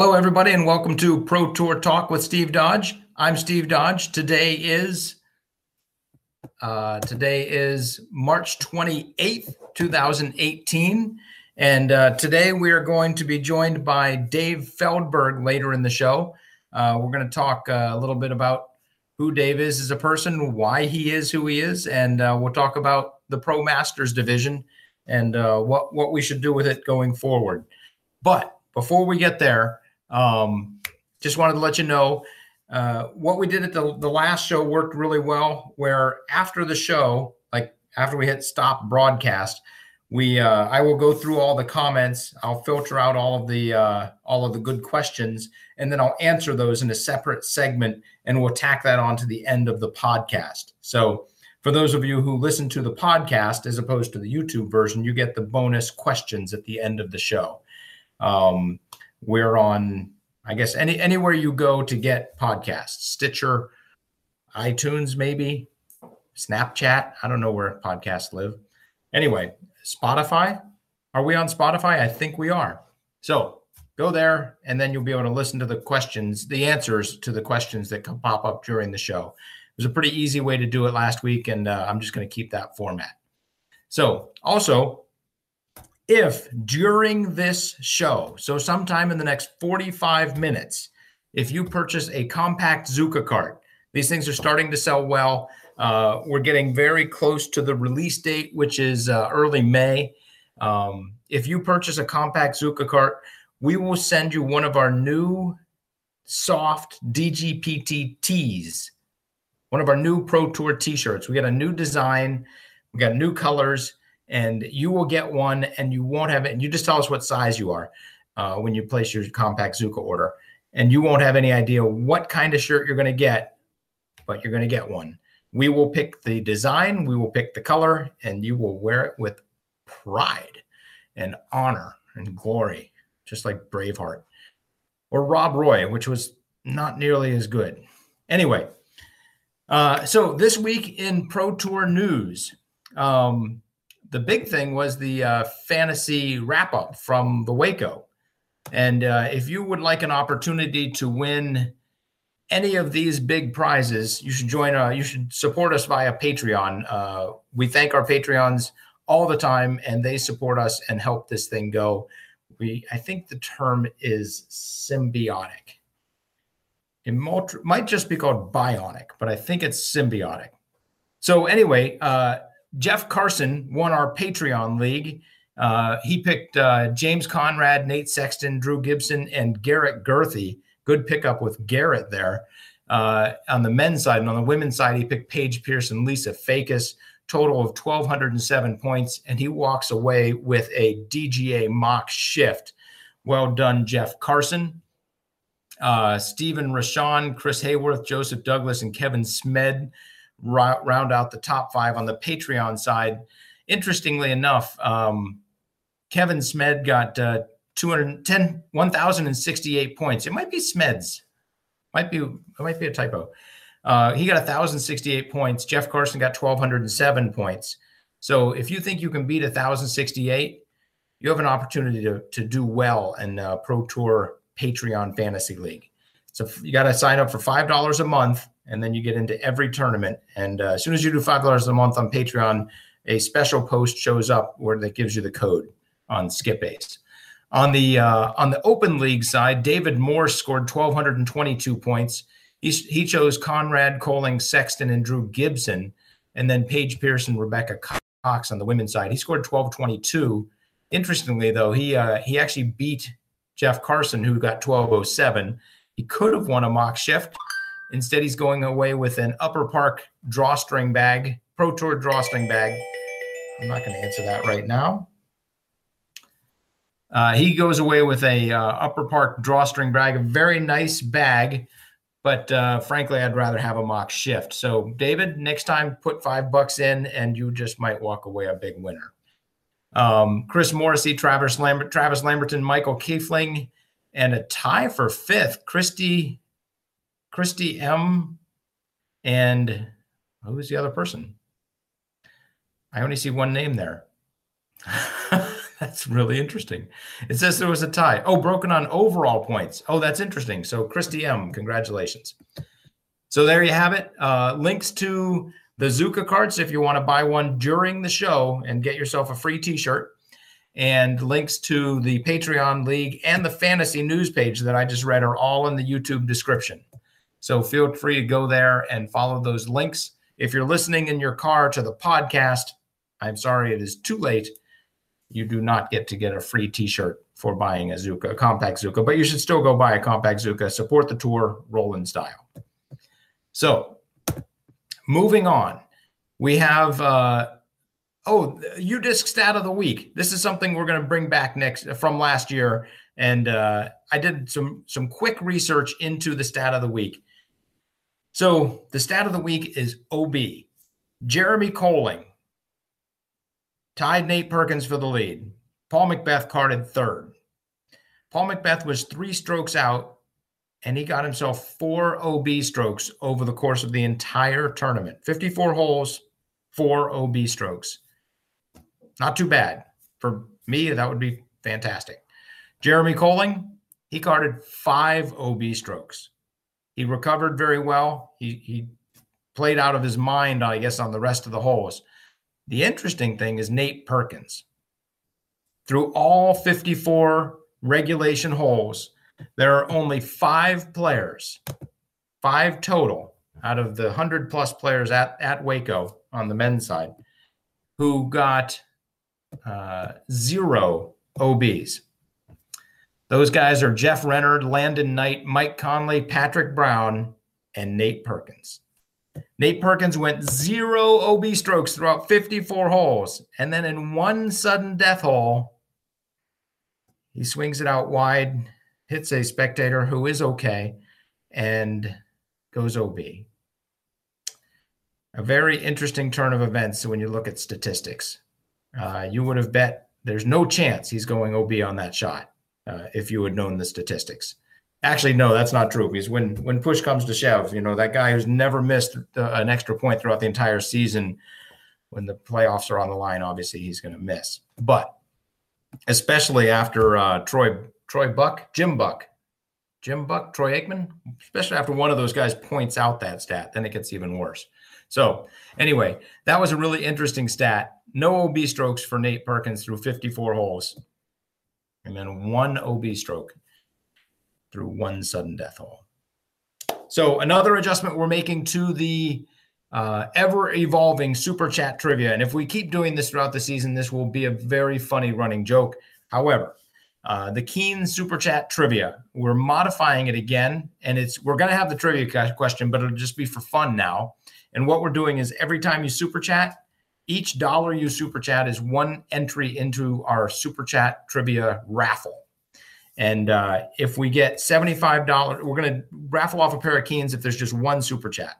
Hello, everybody, and welcome to Pro Tour Talk with Steve Dodge. I'm Steve Dodge. Today is uh, today is March 28th, 2018, and uh, today we are going to be joined by Dave Feldberg later in the show. Uh, we're going to talk uh, a little bit about who Dave is as a person, why he is who he is, and uh, we'll talk about the Pro Masters division and uh, what what we should do with it going forward. But before we get there, um, just wanted to let you know uh, what we did at the, the last show worked really well. Where after the show, like after we hit stop broadcast, we uh, I will go through all the comments. I'll filter out all of the uh, all of the good questions, and then I'll answer those in a separate segment, and we'll tack that on to the end of the podcast. So for those of you who listen to the podcast as opposed to the YouTube version, you get the bonus questions at the end of the show. Um, we're on, I guess, any anywhere you go to get podcasts, Stitcher, iTunes, maybe Snapchat. I don't know where podcasts live. Anyway, Spotify. Are we on Spotify? I think we are. So go there, and then you'll be able to listen to the questions, the answers to the questions that can pop up during the show. It was a pretty easy way to do it last week, and uh, I'm just going to keep that format. So, also, if during this show, so sometime in the next 45 minutes, if you purchase a compact Zuca cart, these things are starting to sell well. Uh, we're getting very close to the release date, which is uh, early May. Um, if you purchase a compact Zuca cart, we will send you one of our new soft DGPT tees, one of our new Pro Tour t shirts. We got a new design, we got new colors and you will get one and you won't have it. And you just tell us what size you are uh, when you place your compact Zuca order. And you won't have any idea what kind of shirt you're going to get, but you're going to get one. We will pick the design, we will pick the color, and you will wear it with pride and honor and glory, just like Braveheart or Rob Roy, which was not nearly as good. Anyway, uh, so this week in Pro Tour news, um, the big thing was the uh, fantasy wrap up from the Waco. And uh, if you would like an opportunity to win any of these big prizes, you should join. Uh, you should support us via Patreon. Uh, we thank our Patreons all the time, and they support us and help this thing go. We, I think the term is symbiotic. It might just be called bionic, but I think it's symbiotic. So anyway, uh, Jeff Carson won our Patreon league. Uh, he picked uh, James Conrad, Nate Sexton, Drew Gibson, and Garrett Gurthie. Good pickup with Garrett there uh, on the men's side. And on the women's side, he picked Paige Pearson, Lisa Fajkus, total of 1,207 points. And he walks away with a DGA Mach Shift. Well done, Jeff Carson. Uh, Stephen Rashawn, Chris Hayworth, Joseph Douglas, and Kevin Smed round out the top five on the Patreon side. Interestingly enough, um, Kevin Smed got uh, 210, 1,068 points. It might be Smeds. Might be, it might be a typo. Uh, he got 1,068 points. Jeff Carson got 1,207 points. So if you think you can beat 1,068, you have an opportunity to, to do well in uh, Pro Tour Patreon Fantasy League. So you got to sign up for $5 a month and then you get into every tournament. And uh, as soon as you do five dollars a month on Patreon, a special post shows up where that gives you the code on Skip Ace. On the uh, on the Open League side, David Moore scored 1,222 points. He, he chose Conrad, Koling, Sexton, and Drew Gibson, and then Paige Pearson, Rebecca Cox on the women's side. He scored 1222. Interestingly, though, he uh, he actually beat Jeff Carson, who got 1207. He could have won a Mach Shift Instead, he's going away with an upper park drawstring bag, Pro Tour drawstring bag. I'm not going to answer that right now. Uh, he goes away with a uh, upper park drawstring bag, a very nice bag, but uh, frankly, I'd rather have a Mach Shift. So, David, next time put five bucks in, and you just might walk away a big winner. Um, Chris Morrissey, Travis Lambert, Travis Lamberton, Michael Kiefling, and a tie for fifth. Christy Christy M. And who's the other person? I only see one name there. That's really interesting. It says there was a tie. Oh, broken on overall points. Oh, that's interesting. So, Christy M, congratulations. So, there you have it. Uh, links to the Zuca cards if you want to buy one during the show and get yourself a free t shirt, and links to the Patreon League and the fantasy news page that I just read are all in the YouTube description. So, feel free to go there and follow those links. If you're listening in your car to the podcast, I'm sorry it is too late you do not get to get a free T-shirt for buying a Zuca, a compact Zuca, but you should still go buy a compact Zuca. Support the tour, roll in style. So, moving on, we have uh, oh UDisc stat of the week. This is something we're going to bring back next from last year, and uh, I did some some quick research into the stat of the week. So the stat of the week is OB. Jeremy Koling tied Nate Perkins for the lead. Paul McBeth carded third. Paul McBeth was three strokes out, and he got himself four OB strokes over the course of the entire tournament 54 holes, four OB strokes. Not too bad. For me, that would be fantastic. Jeremy Koling, he carded five OB strokes. He recovered very well. He, he played out of his mind, I guess, on the rest of the holes. The interesting thing is Nate Perkins. Through all 54 regulation holes, there are only five players, five total out of the 100 plus players at, at Waco on the men's side, who got uh, zero OBs. Those guys are Jeff Renard, Landon Knight, Mike Conley, Patrick Brown, and Nate Perkins. Nate Perkins went zero OB strokes throughout 54 holes. And then in one sudden death hole, he swings it out wide, hits a spectator who is okay, and goes OB. A very interesting turn of events when you look at statistics. Uh, you would have bet there's no chance he's going OB on that shot uh, if you had known the statistics. Actually, no, that's not true. Because when when push comes to shove, you know that guy who's never missed the, an extra point throughout the entire season, when the playoffs are on the line, obviously he's going to miss. But especially after uh, Troy Troy Buck, Jim Buck, Jim Buck, Troy Aikman, especially after one of those guys points out that stat, then it gets even worse. So anyway, that was a really interesting stat. No OB strokes for Nate Perkins through 54 holes, and then one OB stroke through one sudden death hole. So another adjustment we're making to the uh, ever evolving super chat trivia. And if we keep doing this throughout the season, this will be a very funny running joke. However, uh, the Keen super chat trivia, we're modifying it again, and it's we're going to have the trivia question, but it'll just be for fun now. And what we're doing is every time you super chat, each dollar you super chat is one entry into our super chat trivia raffle. And uh, if we get $75, we're going to raffle off a pair of Keens if there's just one super chat.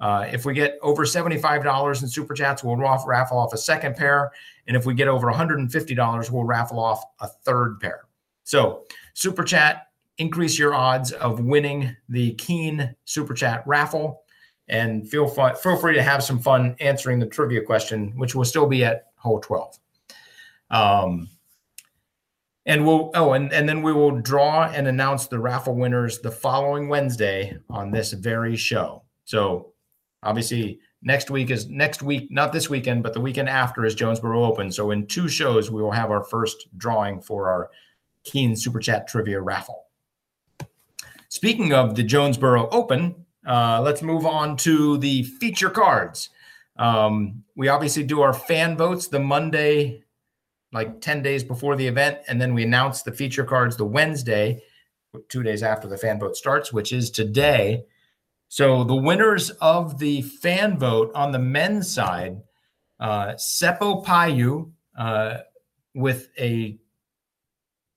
Uh, if we get over $75 in super chats, we'll raffle off a second pair. And if we get over $150, we'll raffle off a third pair. So, super chat, increase your odds of winning the Keen super chat raffle. And feel fun, feel free to have some fun answering the trivia question, which will still be at hole 12. Um, and we'll oh, and, and then we will draw and announce the raffle winners the following Wednesday on this very show. So obviously next week is next week, not this weekend, but the weekend after is Jonesboro Open. So in two shows, we will have our first drawing for our Keen Super Chat Trivia raffle. Speaking of the Jonesboro Open, uh, let's move on to the feature cards. Um, we obviously do our fan votes the Monday like 10 days before the event. And then we announce the feature cards the Wednesday, two days after the fan vote starts, which is today. So the winners of the fan vote on the men's side, uh, Seppo Paju uh, with a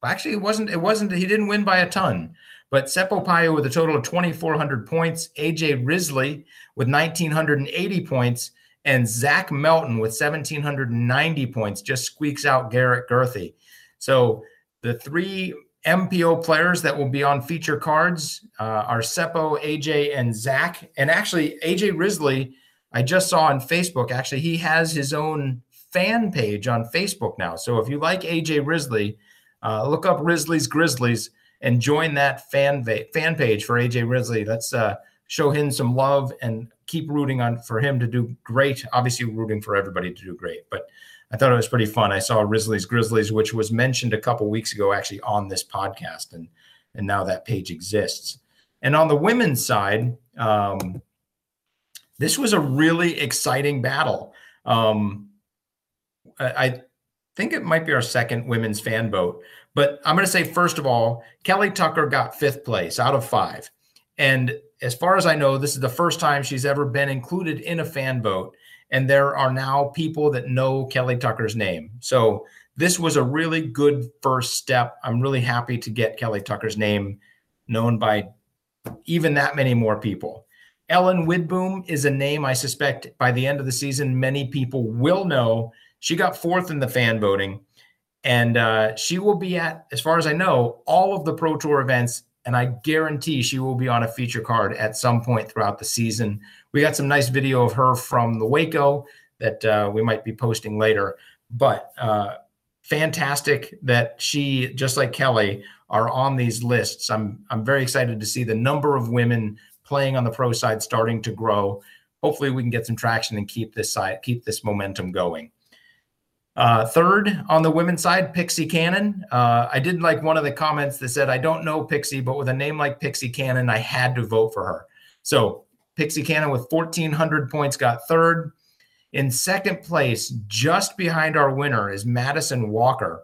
actually it wasn't it wasn't he didn't win by a ton, but Seppo Paju with a total of 2,400 points, AJ Risley with 1,980 points, and Zach Melton with 1,790 points just squeaks out Garrett Gurthie. So the three MPO players that will be on feature cards uh, are Seppo, AJ, and Zach. And actually, AJ Risley, I just saw on Facebook, actually, he has his own fan page on Facebook now. So if you like AJ Risley, uh, look up Risley's Grizzlies and join that fan va- fan page for AJ Risley. Let's uh, show him some love and keep rooting on for him to do great. Obviously, rooting for everybody to do great, but I thought it was pretty fun. I saw Risley's Grizzlies, which was mentioned a couple weeks ago, actually on this podcast, and and now that page exists. And on the women's side, um, this was a really exciting battle. Um, I, I think it might be our second women's fan vote, but I'm going to say first of all, Kelly Tucker got fifth place out of five, and as far as I know, this is the first time she's ever been included in a fan vote. And there are now people that know Kelly Tucker's name. So this was a really good first step. I'm really happy to get Kelly Tucker's name known by even that many more people. Ellen Widboom is a name I suspect by the end of the season, many people will know. She got fourth in the fan voting, and uh, she will be at, as far as I know, all of the Pro Tour events and I guarantee she will be on a feature card at some point throughout the season. We got some nice video of her from the Waco that uh, we might be posting later, but uh, fantastic that she, just like Kelly, are on these lists. I'm I'm very excited to see the number of women playing on the pro side starting to grow. Hopefully, we can get some traction and keep this side keep this momentum going. Uh, third on the women's side, Pixie Cannon. Uh, I did like one of the comments that said, I don't know Pixie, but with a name like Pixie Cannon, I had to vote for her. So Pixie Cannon with 1,400 points got third. In second place, just behind our winner, is Madison Walker.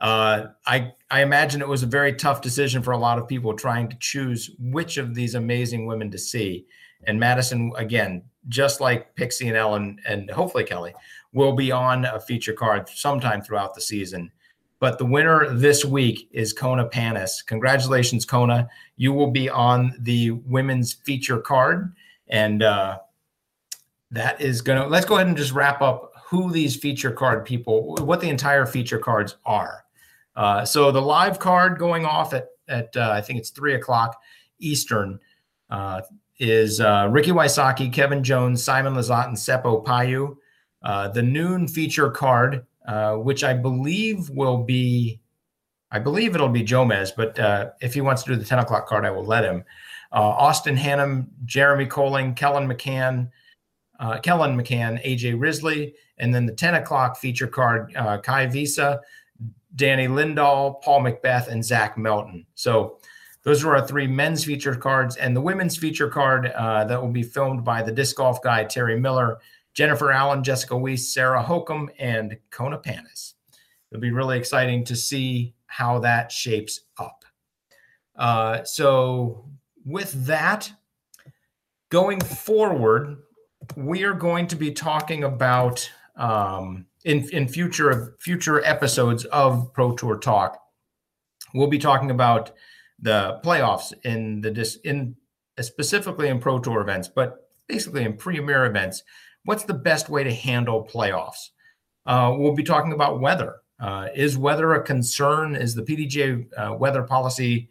Uh, I I imagine it was a very tough decision for a lot of people trying to choose which of these amazing women to see. And Madison, again, just like Pixie and Ellen, and hopefully Kelly, will be on a feature card sometime throughout the season. But the winner this week is Kona Panis. Congratulations, Kona. You will be on the women's feature card. And uh, that is going to, let's go ahead and just wrap up who these feature card people, what the entire feature cards are. Uh, so the live card going off at, at uh, I think it's three o'clock Eastern uh, is uh, Ricky Wysocki, Kevin Jones, Simon Lizotte, and Seppo Paju. Uh, the noon feature card, uh, which I believe will be, I believe it'll be Jomez, but uh, if he wants to do the 10 o'clock card, I will let him. Uh, Austin Hannum, Jeremy Koling, Kellen McCann, uh, Kellen McCann, AJ Risley, and then the 10 o'clock feature card, Kai Visa, Danny Lindahl, Paul McBeth, and Zach Melton. So those are our three men's feature cards, and the women's feature card that will be filmed by the disc golf guy Terry Miller Jennifer Allen, Jessica Weiss, Sarah Hokom, and Kona Panis. It'll be really exciting to see how that shapes up. Uh, so, with that, going forward, we are going to be talking about um, in in future future episodes of Pro Tour Talk. We'll be talking about the playoffs in the dis, in specifically in Pro Tour events, but basically in premier events what's the best way to handle playoffs? Uh, we'll be talking about weather. Uh, is weather a concern? Is the PDGA uh, weather policy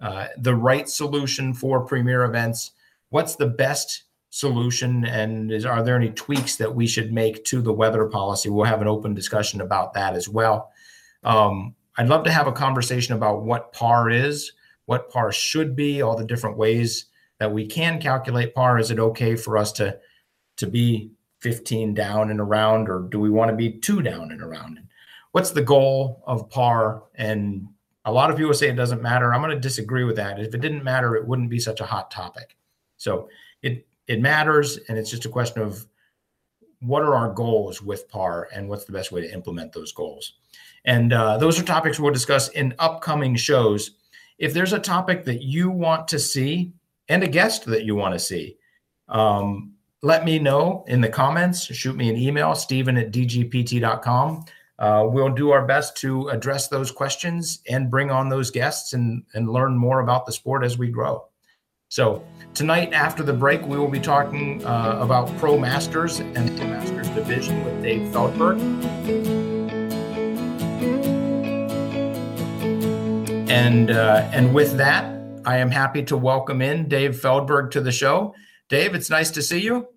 uh, the right solution for premier events? What's the best solution? And is, are there any tweaks that we should make to the weather policy? We'll have an open discussion about that as well. Um, I'd love to have a conversation about what par is, what par should be, all the different ways that we can calculate par. Is it okay for us to to be 15 down and around, or do we want to be two down and around? What's the goal of par? And a lot of people say it doesn't matter. I'm going to disagree with that. If it didn't matter, it wouldn't be such a hot topic. So it it matters, and it's just a question of what are our goals with par, and what's the best way to implement those goals. And uh, those are topics we'll discuss in upcoming shows. If there's a topic that you want to see and a guest that you want to see, um, let me know in the comments. Shoot me an email, stephen at dgpt.com. Uh, we'll do our best to address those questions and bring on those guests and, and learn more about the sport as we grow. So, tonight after the break, we will be talking uh, about Pro Masters and the Masters Division with Dave Feldberg. And, uh, and with that, I am happy to welcome in Dave Feldberg to the show. Dave, it's nice to see you.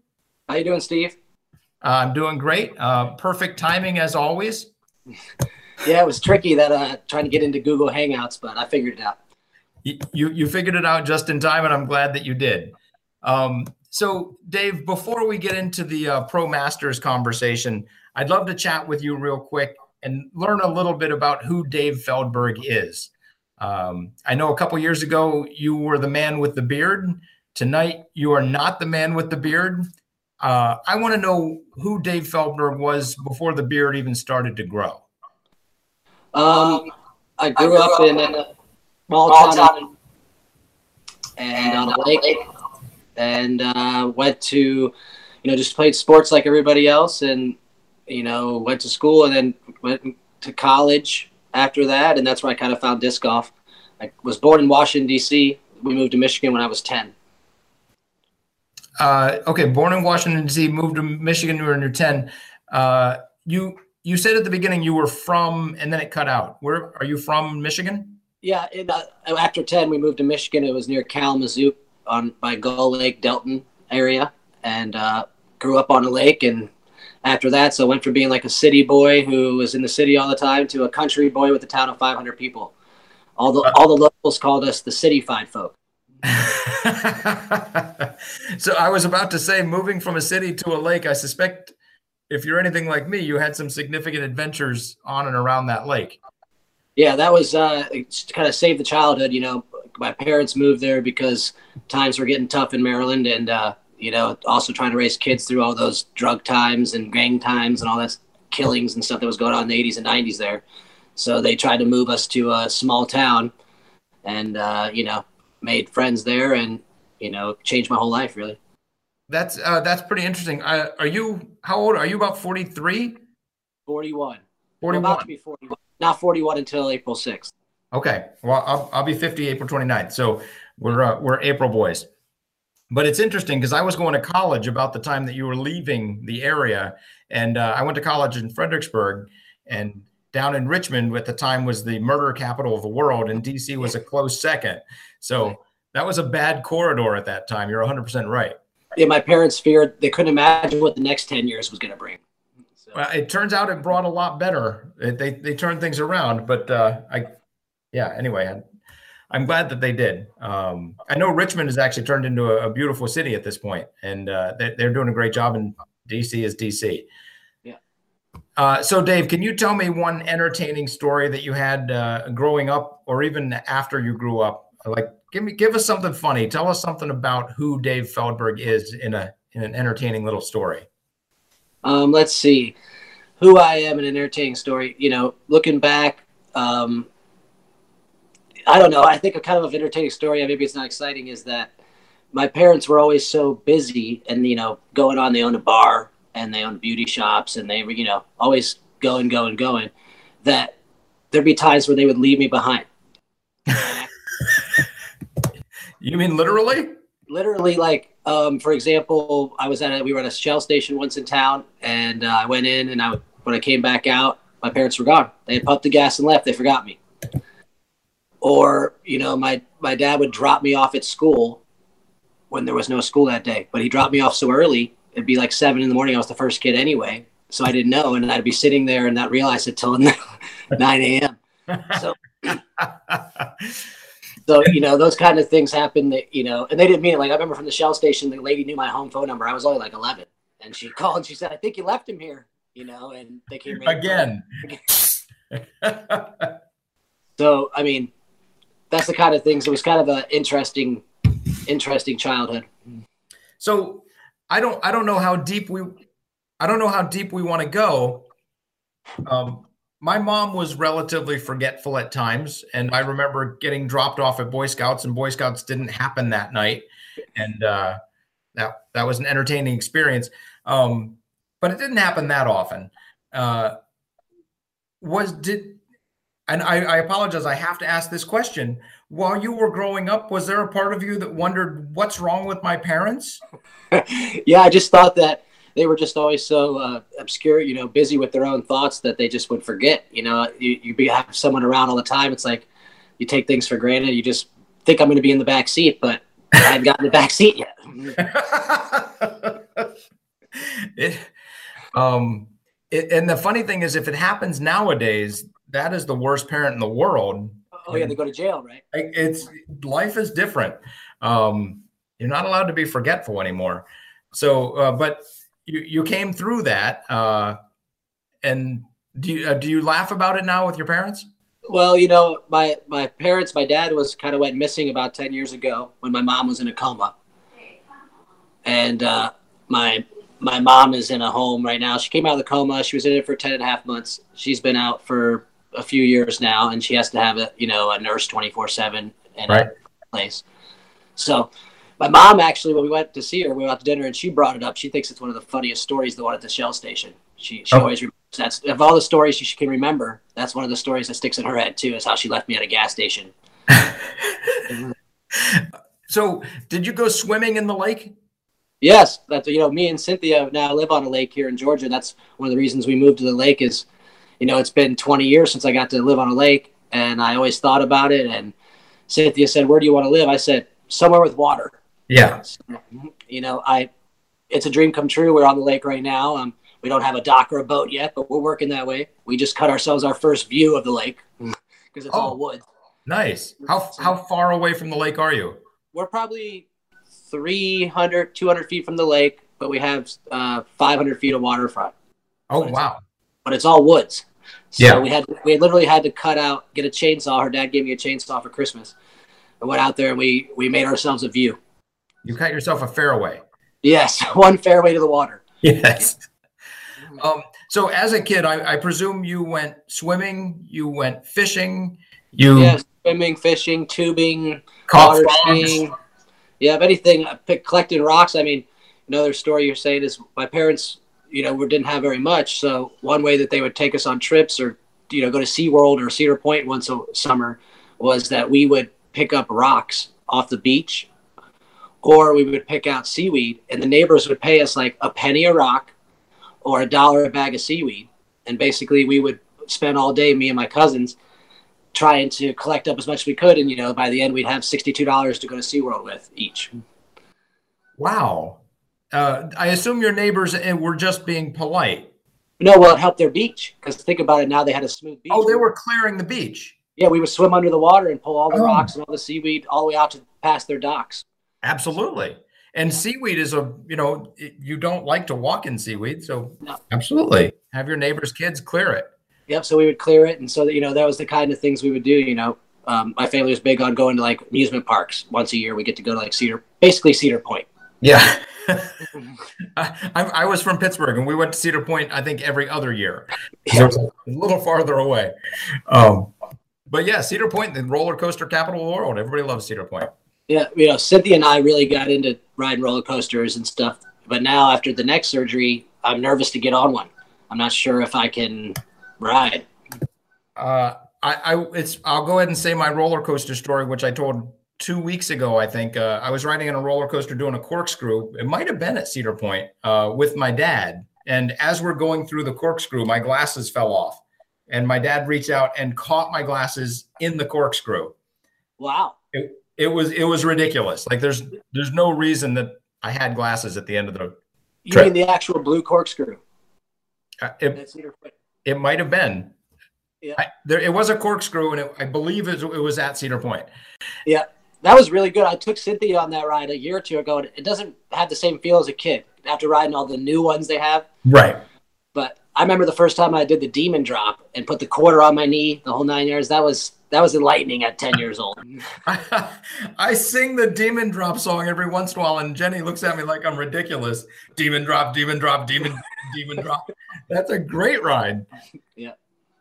How you doing, Steve? Uh, I'm doing great. Uh, perfect timing as always. Yeah, it was tricky that uh, trying to get into Google Hangouts, but I figured it out. You you figured it out just in time, and I'm glad that you did. Um, so, Dave, before we get into the uh, Pro Masters conversation, I'd love to chat with you real quick and learn a little bit about who Dave Feldberg is. Um, I know a couple years ago you were the man with the beard. Tonight you are not the man with the beard. Uh, I want to know who Dave Feldberg was before the beard even started to grow. Um, I grew up in a small town and on a lake, and uh, went to, you know, just played sports like everybody else, and you know, went to school and then went to college after that, and that's where I kind of found disc golf. I was born in Washington D.C. We moved to Michigan when I was ten. Uh, okay, born in Washington D.C., moved to Michigan when you were ten. Uh, you you said at the beginning you were from, and then it cut out. Where are you from? Michigan? Yeah. In, uh, after ten, we moved to Michigan. It was near Kalamazoo, on by Gull Lake, Delton area, and uh, grew up on a lake and after that. So I went from being like a city boy who was in the city all the time to a country boy with a town of 500 people. All the all the locals called us the cityfied folk. so I was about to say, moving from a city to a lake, I suspect if you're anything like me, you had some significant adventures on and around that lake. Yeah, that was uh, kind of saved the childhood. You know, my parents moved there because times were getting tough in Maryland, and uh, you know, also trying to raise kids through all those drug times and gang times and all that killings and stuff that was going on in the 80s and 90s there. So they tried to move us to a small town and, uh, you know, made friends there and, you know, changed my whole life really. That's, uh, that's pretty interesting. Uh, are you, how old are you about 43? 41. 41. About to be 41. Not 41 until April 6th. Okay. Well, I'll, I'll be 50 April 29th. So we're, uh, we're April boys. But it's interesting because I was going to college about the time that you were leaving the area, and uh, I went to college in Fredericksburg, and down in Richmond at the time was the murder capital of the world, and DC was a close second. So that was a bad corridor at that time. You're 100 percent right. Yeah, my parents feared they couldn't imagine what the next 10 years was going to bring. So. Well, it turns out it brought a lot better. It, they they turned things around, but uh, I, yeah. Anyway, I'm glad that they did. Um, I know Richmond has actually turned into a, a beautiful city at this point, and uh, they, are doing a great job. And DC is DC. Yeah. Uh, so, Dave, can you tell me one entertaining story that you had uh, growing up, or even after you grew up? Like, give me, give us something funny. Tell us something about who Dave Feldberg is in a in an entertaining little story. Um, let's see, who I am in an entertaining story. You know, looking back. Um, I don't know. I think a kind of an entertaining story, maybe it's not exciting, is that my parents were always so busy and, you know, going on. They owned a bar and they owned beauty shops and they were, you know, always going, going, going, that there'd be times where they would leave me behind. you mean literally? Literally, like, um, for example, I was at a, we were at a Shell station once in town and uh, I went in and I, when I came back out, my parents were gone. They had pumped the gas and left. They forgot me or you know my my dad would drop me off at school when there was no school that day but he dropped me off so early it'd be like seven in the morning i was the first kid anyway so i didn't know and i'd be sitting there and not realize it till 9 a.m so so you know those kind of things happen that you know and they didn't mean it like i remember from the shell station the lady knew my home phone number i was only like 11 and she called and she said i think you left him here you know and they came again so i mean that's the kind of things. It was kind of an interesting, interesting childhood. So I don't, I don't know how deep we, I don't know how deep we want to go. Um, my mom was relatively forgetful at times, and I remember getting dropped off at Boy Scouts, and Boy Scouts didn't happen that night, and uh, that that was an entertaining experience. Um, but it didn't happen that often. Uh, was did and I, I, apologize, I have to ask this question. While you were growing up, was there a part of you that wondered what's wrong with my parents? yeah, I just thought that they were just always so uh, obscure, you know, busy with their own thoughts that they just would forget. You know, you, you be, have someone around all the time. It's like you take things for granted. You just think I'm going to be in the back seat, but I haven't gotten the back seat yet. it, Um, it, and the funny thing is, if it happens nowadays, that is the worst parent in the world. Oh yeah, they go to jail, right? It's life is different. Um, you're not allowed to be forgetful anymore. So, uh, but you you came through that, uh, and do you uh, do you laugh about it now with your parents? Well, you know, my my parents, my dad was kind of went missing about ten years ago when my mom was in a coma, and uh, my my mom is in a home right now. She came out of the coma. She was in it for 10 and a half months. She's been out for a few years now, and she has to have a you know a nurse 24 seven in Right. a place. So. My mom actually, when we went to see her, we went out to dinner, and she brought it up. She thinks it's one of the funniest stories, the one at the Shell station. She, she Oh. always remembers that's of all the stories she can remember. That's one of the stories that sticks in her head too. Is how she left me at a gas station. So, did you go swimming in the lake? Yes, that's you know me and Cynthia now live on a lake here in Georgia. That's one of the reasons we moved to the lake. Is you know it's been 20 years since I got to live on a lake, and I always thought about it. And Cynthia said, "Where do you want to live?" I said, "Somewhere with water." Yeah. You know, I it's a dream come true. We're on the lake right now. Um, we don't have a dock or a boat yet, but we're working that way. We just cut ourselves our first view of the lake because it's Oh. all wood. Nice. How how far away from the lake are you? We're probably 300, 200 feet from the lake, but we have uh, 500 feet of waterfront. Oh wow. But it's all woods. So Yeah. we had we literally had to cut out, get a chainsaw. Her dad gave me a chainsaw for Christmas. I went out there and we we made ourselves a view. You cut yourself a fairway. Yes, one fairway to the water. Yes. Um, so as a kid, I, I presume you went swimming, you went fishing, you Yeah, swimming, fishing, tubing, caught frogs. Yeah, if anything, I picked, collecting rocks. I mean, another story you're saying is my parents, you know, we didn't have very much. So one way that they would take us on trips or, you know, go to SeaWorld or Cedar Point once a summer was that we would pick up rocks off the beach or we would pick out seaweed and the neighbors would pay us like a penny a rock or a dollar a bag of seaweed. And basically we would spend all day, me and my cousins, trying to collect up as much as we could. And, you know, by the end, we'd have $62 to go to SeaWorld with each. Wow. Uh, I assume your neighbors uh, were just being polite. No, well, it helped their beach because think about it now, they had a smooth beach. Oh, they were clearing the beach. Yeah, we would swim under the water and pull all the Oh. rocks and all the seaweed all the way out to past their docks. Absolutely. And seaweed is a, you know, you don't like to walk in seaweed. So No. absolutely have your neighbor's kids clear it. Yep. So we would clear it. And so, that, you know, that was the kind of things we would do. You know, um, my family was big on going to like amusement parks once a year. We get to go to like Cedar, basically Cedar Point. Yeah. I, I was from Pittsburgh and we went to Cedar Point, I think, every other year. So a little farther away. Um, but yeah, Cedar Point, the roller coaster capital of the world. Everybody loves Cedar Point. Yeah, you know, Cynthia and I really got into riding roller coasters and stuff. But now, after the neck surgery, I'm nervous to get on one. I'm not sure if I can ride. Uh, I, I it's I'll go ahead and say my roller coaster story, which I told two weeks ago. I think uh, I was riding on a roller coaster doing a corkscrew. It might have been at Cedar Point uh, with my dad. And as we're going through the corkscrew, my glasses fell off, and my dad reached out and caught my glasses in the corkscrew. Wow. It was it was ridiculous. Like there's there's no reason that I had glasses at the end of the. You Trip. mean the actual blue corkscrew? uh, It, That's Cedar Point. it might have been. Yeah. I, there, it was a corkscrew, and it, I believe it, it was at Cedar Point. Yeah, that was really good. I took Cynthia on that ride a year or two ago. and It doesn't have the same feel as a kid after riding all the new ones they have. Right. But I remember the first time I did the demon drop and put the quarter on my knee, the whole nine yards. That was that was enlightening at ten years old. I sing the demon drop song every once in a while, and Jenny looks at me like I'm ridiculous. Demon drop, demon drop, demon, demon drop. That's a great ride. Yeah.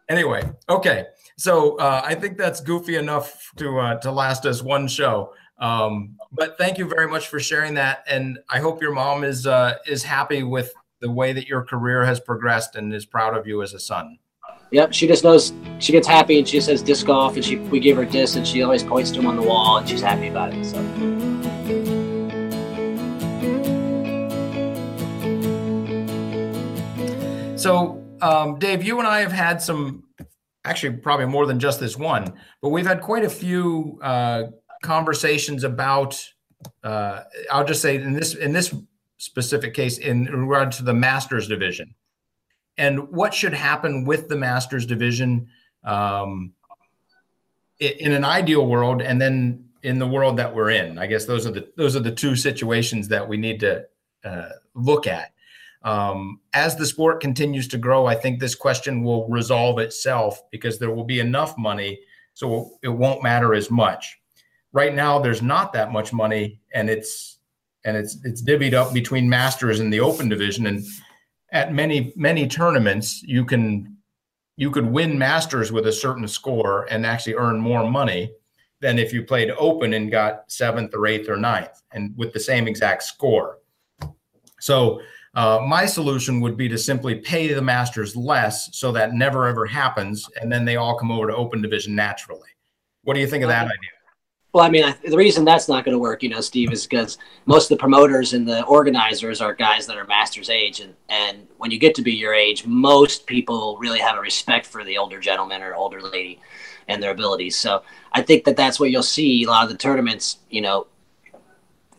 Anyway, okay. So uh, I think that's goofy enough to uh, to last us one show. Um, but thank you very much for sharing that, and I hope your mom is uh, is happy with the way that your career has progressed and is proud of you as a son. Yep, she just knows she gets happy and she says disc golf and she we give her discs and she always points to him on the wall and she's happy about it. So So, um, Dave, you and I have had some, actually, probably more than just this one, but we've had quite a few uh, conversations about. Uh, I'll just say in this in this specific case, in regard to the Masters division, and what should happen with the Masters division um, in an ideal world, and then in the world that we're in. I guess those are the those are the two situations that we need to uh, look at. Um, as the sport continues to grow, I think this question will resolve itself because there will be enough money, so it won't matter as much. Right now, there's not that much money, and it's and it's it's divvied up between Masters and the Open division. And at many many tournaments, you can you could win Masters with a certain score and actually earn more money than if you played Open and got seventh or eighth or ninth, and with the same exact score. So uh, my solution would be to simply pay the masters less so that never ever happens, and then they all come over to open division naturally. What do you think of that idea? Well, I mean, I, the reason that's not going to work, you know, Steve, is because most of the promoters and the organizers are guys that are masters age, and and when you get to be your age, most people really have a respect for the older gentleman or older lady and their abilities. So I think that that's what you'll see a lot of the tournaments. You know,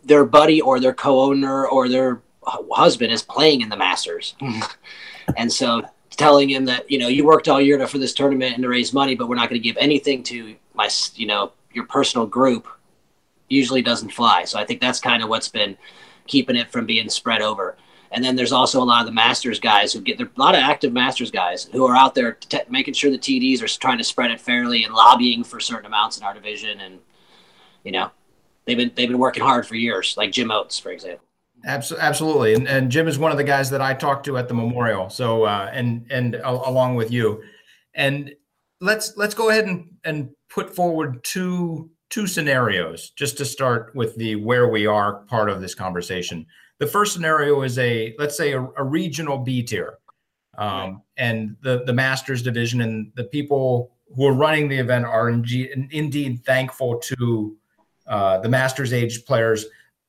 their buddy or their co-owner or their husband is playing in the Masters, mm-hmm. and so telling him that you know you worked all year to, for this tournament and to raise money, but we're not going to give anything to my you know your personal group usually doesn't fly. So I think that's kind of what's been keeping it from being spread over. And then there's also a lot of the Masters guys who get there a lot of active Masters guys who are out there t- making sure the TDs are trying to spread it fairly and lobbying for certain amounts in our division. And you know, they've been they've been working hard for years, like Jim Oates, for example. Absolutely, and, and Jim is one of the guys that I talked to at the memorial. So uh, and and along with you, and let's let's go ahead and and put forward two two scenarios just to start with the where we are part of this conversation. The first scenario is a let's say a, a regional B tier, um, and the the Masters division and the people who are running the event are indeed, indeed thankful to uh, the Masters age players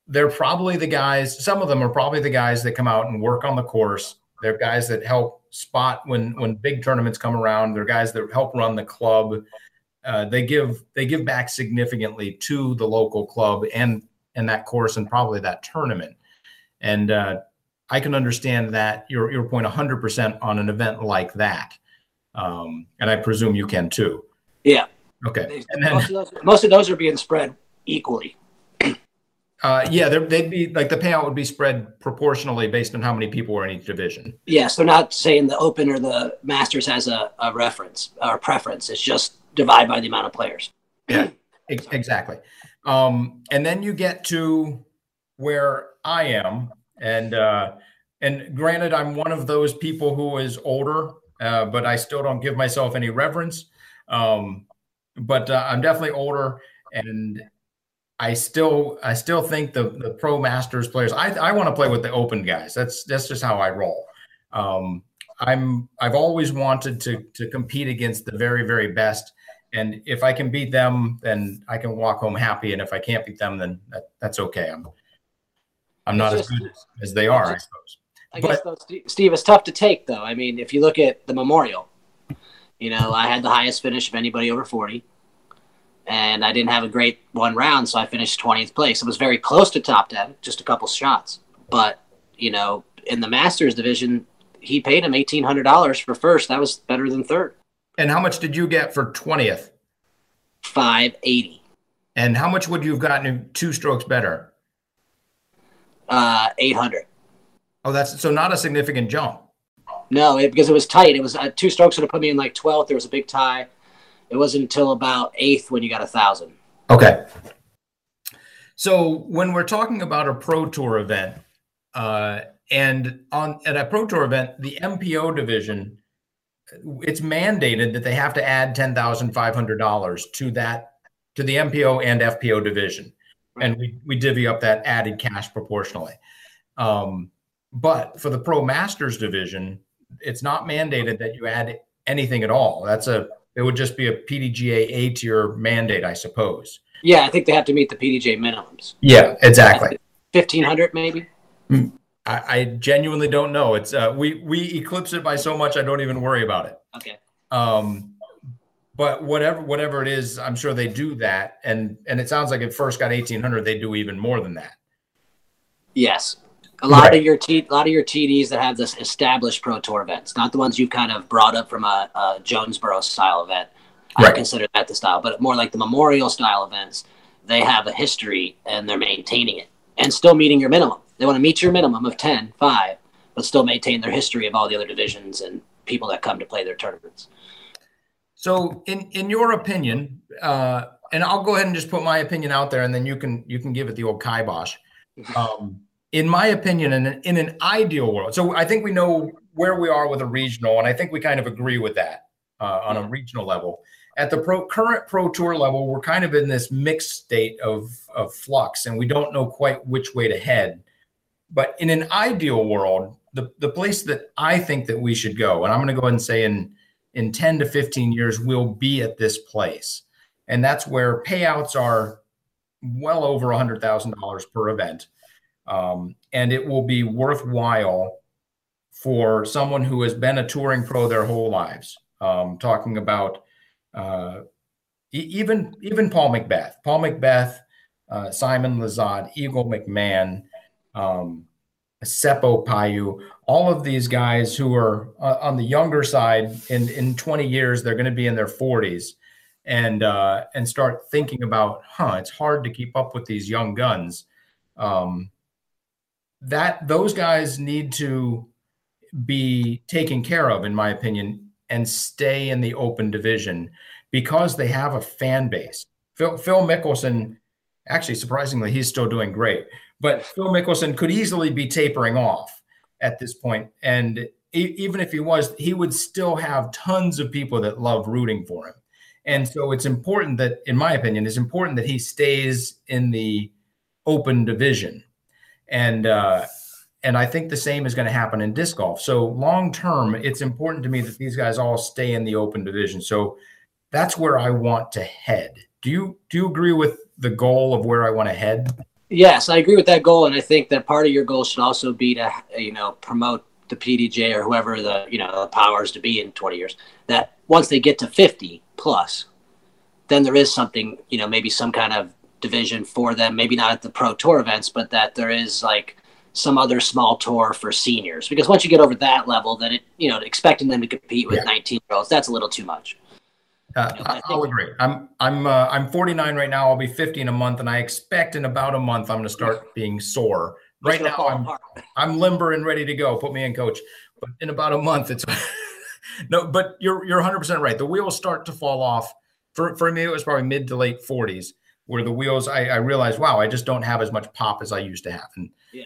they're probably the guys, some of them are probably the guys that come out and work on the course. They're guys that help spot when when big tournaments come around. They're guys that help run the club. Uh, they give they give back significantly to the local club and and that course and probably that tournament. And uh, I can understand that your your point 100% on an event like that. Um, and I presume you can too. Yeah. Okay. And then, most, of those, most of those are being spread equally. Uh, yeah, they'd be like the payout would be spread proportionally based on how many people were in each division. Yes, they're not saying the Open or the Masters has a, a reference or preference. It's just divide by the amount of players. Yeah, exactly. Um, and then you get to where I am, and uh, and granted, I'm one of those people who is older, uh, but I still don't give myself any reverence. Um, but uh, I'm definitely older, and I still I still think the the pro masters players I I want to play with the open guys. That's that's just how I roll. Um, I'm I've always wanted to to compete against the very very best, and if I can beat them, then I can walk home happy. And if I can't beat them, then that, that's okay. I'm I'm not just, as good as, as they are, I suppose. I but, guess though, Steve, it's tough to take though. I mean, if you look at the memorial, you know, I had the highest finish of anybody over forty and I didn't have a great one round, so I finished 20th place. It was very close to top 10, just a couple shots. But, you know, in the Masters division, he paid him $1,800 for first. That was better than third. And how much did you get for 20th? 580. And how much would you have gotten two strokes better? Uh, 800. Oh, that's so not a significant jump. No, it, because it was tight. It was uh, two strokes would have put me in like 12th. There was a big tie. It wasn't until about eighth when you got a thousand. Okay. So when we're talking about a pro tour event, uh, and on at a pro tour event, the MPO division, it's mandated that they have to add ten thousand five hundred dollars to that to the MPO and FPO division, and we we divvy up that added cash proportionally. Um, but for the Pro Masters division, it's not mandated that you add anything at all. That's a it would just be a PDGA A tier mandate, I suppose. Yeah, I think they have to meet the PDGA minimums. Yeah, exactly. Fifteen hundred, maybe. I, I, genuinely don't know. It's uh, we we eclipse it by so much I don't even worry about it. Okay. Um, but whatever whatever it is, I'm sure they do that, and and it sounds like it first got eighteen hundred. They do even more than that. Yes. A lot Right. of your T, a lot of your TDs that have this established pro tour events, not the ones you have this established pro tour events, not the ones you've kind of brought up from a, a Jonesboro style event. I Right. consider that the style, but more like the memorial style events. They have a history and they're maintaining it and still meeting your minimum. They want to meet your minimum of 10, 5, but still maintain their history of all the other divisions and people that come to play their tournaments. So, in in your opinion, uh, and I'll go ahead and just put my opinion out there, and then you can you can give it the old kibosh. Um, in my opinion, in an, in an ideal world, so I think we know where we are with a regional, and I think we kind of agree with that uh, on a regional level. At the pro, current pro tour level, we're kind of in this mixed state of of flux, and we don't know quite which way to head. But in an ideal world, the the place that I think that we should go, and I'm going to go ahead and say in in 10 to 15 years we'll be at this place. And that's where payouts are well over $100000 per event. Um, and it will be worthwhile for someone who has been a touring pro their whole lives. Um, talking about uh, even even paul mcbeth paul mcbeth uh, simon Lizotte, eagle mcmahon um, Seppo Paju, all of these guys who are uh, on the younger side in in 20 years they're going to be in their 40s and uh, and start thinking about huh it's hard to keep up with these young guns. Um, that those guys need to be taken care of in my opinion and stay in the open division because they have a fan base. Phil, Phil Mickelson actually surprisingly he's still doing great but Phil Mickelson could easily be tapering off at this point, and even if he was, he would still have tons of people that love rooting for him. And so it's important that, in my opinion, it's important that he stays in the open division, and uh, and I think the same is going to happen in disc golf. So long term, it's important to me that these guys all stay in the open division. So that's where I want to head. Do you do you agree with the goal of where I want to head? Yes, I agree with that goal, and I think that part of your goal should also be to you know promote the PDGA or whoever the you know the powers to be in 20 years. That once they get to 50 plus, then there is something you know maybe some kind of division for them. Maybe not at the pro tour events, but that there is like some other small tour for seniors. Because once you get over that level, then it you know expecting them to compete with Yeah. 19 year olds that's a little too much. Uh, I'll agree. I'm I'm uh, I'm 49 right now. I'll be 50 in a month, and I expect in about a month I'm going to start being sore. Right now I'm apart. I'm limber and ready to go. Put me in, coach. But in about a month, it's no. But you're you're 100 percent right. The wheels start to fall off. For for me, it was probably mid to late 40s where the wheels. I, I realized, wow, I just don't have as much pop as I used to have. And Yeah.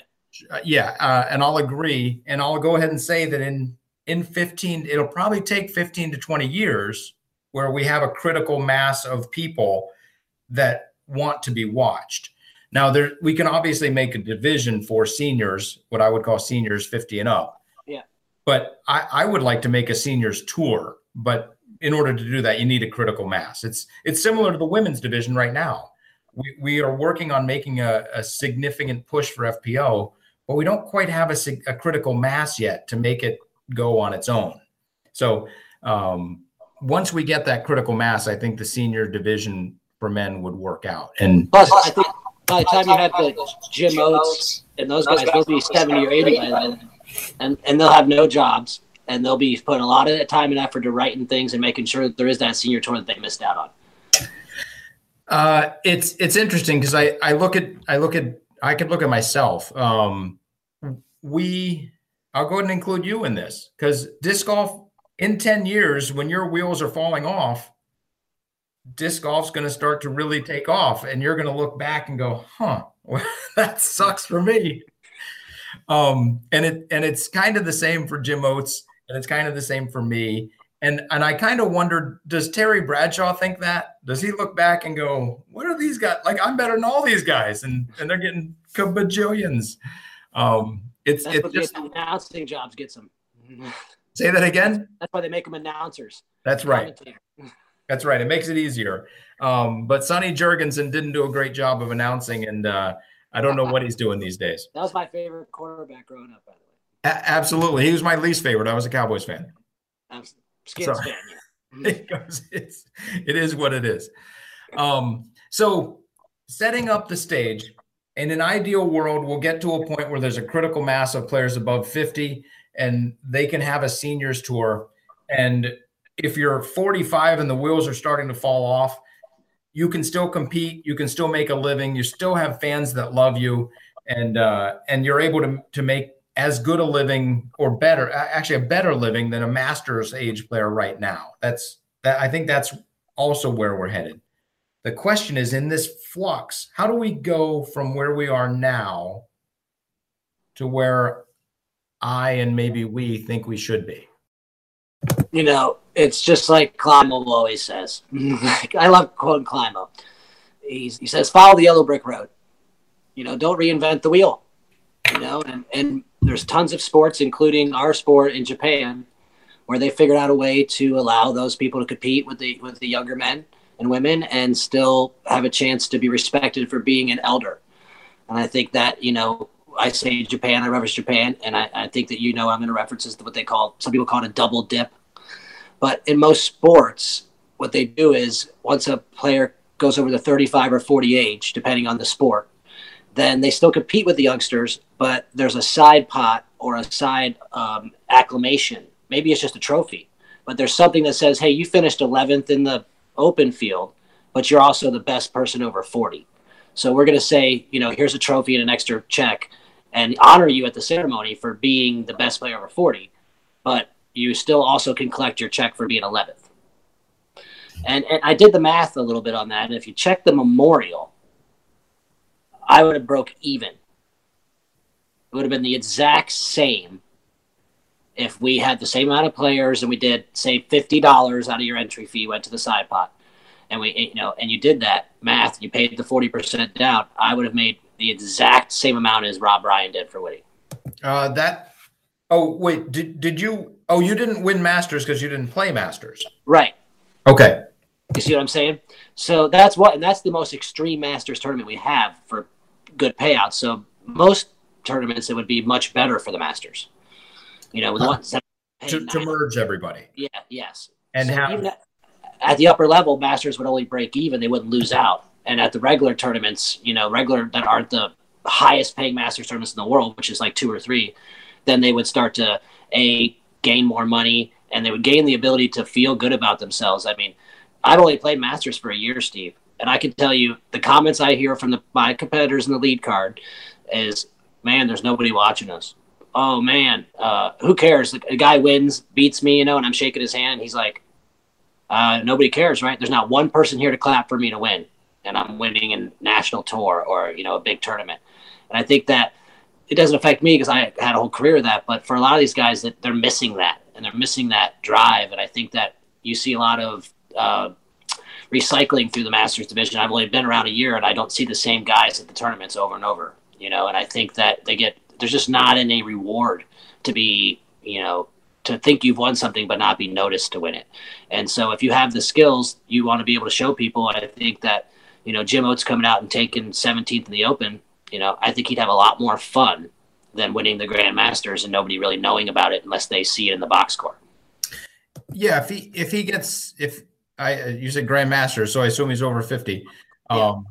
uh, yeah, uh, and I'll agree. And I'll go ahead and say that in in 15, it'll probably take 15 to 20 years where we have a critical mass of people that want to be watched. Now, there we can obviously make a division for seniors, what I would call seniors 50 and up. Yeah. But I, I would like to make a seniors tour. But in order to do that, you need a critical mass. It's it's similar to the women's division right now. We, we are working on making a, a significant push for FPO, but we don't quite have a, a critical mass yet to make it go on its own. So um, once we get that critical mass, I think the senior division for men would work out. And Plus, I think by the time you have the Jim Oates and those guys, they'll be 70 or 80 by then. And, and they'll have no jobs. And they'll be putting a lot of time and effort to writing things and making sure that there is that senior tour that they missed out on. Uh, it's it's interesting because I I look at I look at I could look at myself. Um, we I'll go ahead and include you in this because disc golf in ten years when your wheels are falling off, disc golf's going to start to really take off, and you're going to look back and go, "Huh, well, that sucks for me." Um, and it and it's kind of the same for Jim Oates, and it's kind of the same for me. And and I kind of wondered, does Terry Bradshaw think that? Does he look back and go, "What are these guys? Like I'm better than all these guys, and and they're getting bajillions." Um, it's That's it's just announcing jobs gets them. say that again. That's why they make them announcers. That's right. That's right. It makes it easier. Um, but Sonny Jurgensen didn't do a great job of announcing, and uh, I don't know what he's doing these days. That was my favorite quarterback growing up, by the way. A- absolutely, he was my least favorite. I was a Cowboys fan. I'm Skins fan. yeah. it goes it's it is what it is um so setting up the stage in an ideal world, we'll get to a point where there's a critical mass of players above 50 and they can have a seniors tour. And if you're 45 and the wheels are starting to fall off, you can still compete, you can still make a living, you still have fans that love you, and uh, and you're able to to make as good a living or better, actually a better living than a master's age player right now. That's that I think that's also where we're headed. The question is in this flux, how do we go from where we are now to where I and maybe we think we should be? You know, it's just like Climo always says. I love quoting Climo. He's, he says, follow the yellow brick road. You know, don't reinvent the wheel. You know, and, and there's tons of sports, including our sport in Japan, where they figured out a way to allow those people to compete with the with the younger men and women and still have a chance to be respected for being an elder. And I think that, you know, I say Japan, I reference Japan, and I, I think that you know I'm going to reference to what they call, some people call it a double dip. But in most sports, what they do is once a player goes over the 35 or 40 age, depending on the sport, then they still compete with the youngsters, but there's a side pot or a side um, acclamation. Maybe it's just a trophy, but there's something that says, hey, you finished 11th in the open field, but you're also the best person over 40. So we're going to say, you know, here's a trophy and an extra check and honor you at the ceremony for being the best player over 40, but you still also can collect your check for being 11th. And, and I did the math a little bit on that. And if you check the memorial, I would have broke even. It would have been the exact same if we had the same amount of players and we did say fifty dollars out of your entry fee went to the side pot, and we you know and you did that math, you paid the forty percent down, I would have made the exact same amount as Rob Ryan did for Woody. Uh, that. Oh wait, did did you? Oh, you didn't win Masters because you didn't play Masters. Right. Okay. You see what I'm saying? So that's what, and that's the most extreme Masters tournament we have for good payouts. So most tournaments, it would be much better for the Masters you know, ones that to, to merge everybody. Yeah, yes. And so have at the upper level, masters would only break even; they wouldn't lose out. And at the regular tournaments, you know, regular that aren't the highest paying masters tournaments in the world, which is like two or three, then they would start to a gain more money and they would gain the ability to feel good about themselves. I mean, I've only played masters for a year, Steve, and I can tell you the comments I hear from the, my competitors in the lead card is, "Man, there's nobody watching us." oh man, uh, who cares? The, guy wins, beats me, you know, and I'm shaking his hand. He's like, uh, nobody cares, right? There's not one person here to clap for me to win, and I'm winning a national tour or you know a big tournament. And I think that it doesn't affect me because I had a whole career of that. But for a lot of these guys, that they're missing that, and they're missing that drive. And I think that you see a lot of uh, recycling through the Masters division. I've only been around a year, and I don't see the same guys at the tournaments over and over. You know, and I think that they get there's just not any reward to be, you know, to think you've won something but not be noticed to win it. And so if you have the skills, you want to be able to show people. And I think that, you know, Jim Oates coming out and taking 17th in the Open, you know, I think he'd have a lot more fun than winning the Grand Masters and nobody really knowing about it unless they see it in the box score. Yeah, if he if he gets if I you said Grand Masters, so I assume he's over 50. Yeah. Um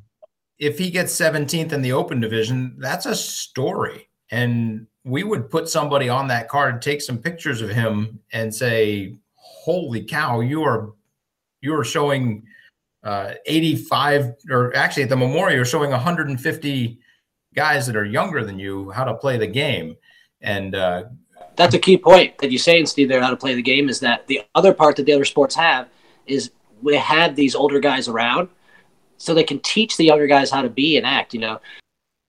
if he gets 17th in the Open division, that's a story and we would put somebody on that card, take some pictures of him, and say, "Holy cow, you are you are showing uh, 85, or actually at the memorial, you're showing 150 guys that are younger than you how to play the game." And uh, that's a key point that you say, and Steve, there how to play the game is that the other part that the other sports have is we had these older guys around so they can teach the younger guys how to be and act. You know,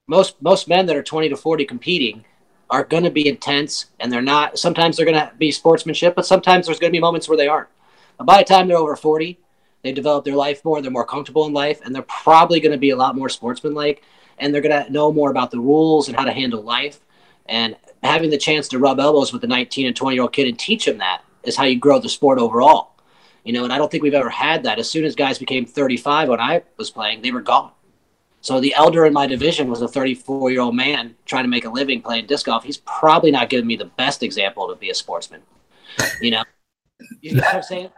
most most men that are 20 to 40 competing are going to be intense and they're not sometimes they're going to be sportsmanship but sometimes there's going to be moments where they aren't but by the time they're over 40 they develop their life more they're more comfortable in life and they're probably going to be a lot more sportsmanlike and they're going to know more about the rules and how to handle life and having the chance to rub elbows with a 19 and 20 year old kid and teach them that is how you grow the sport overall you know and i don't think we've ever had that as soon as guys became 35 when i was playing they were gone so the elder in my division was a 34 year old man trying to make a living playing disc golf. He's probably not giving me the best example to be a sportsman. You know, you know what I'm saying?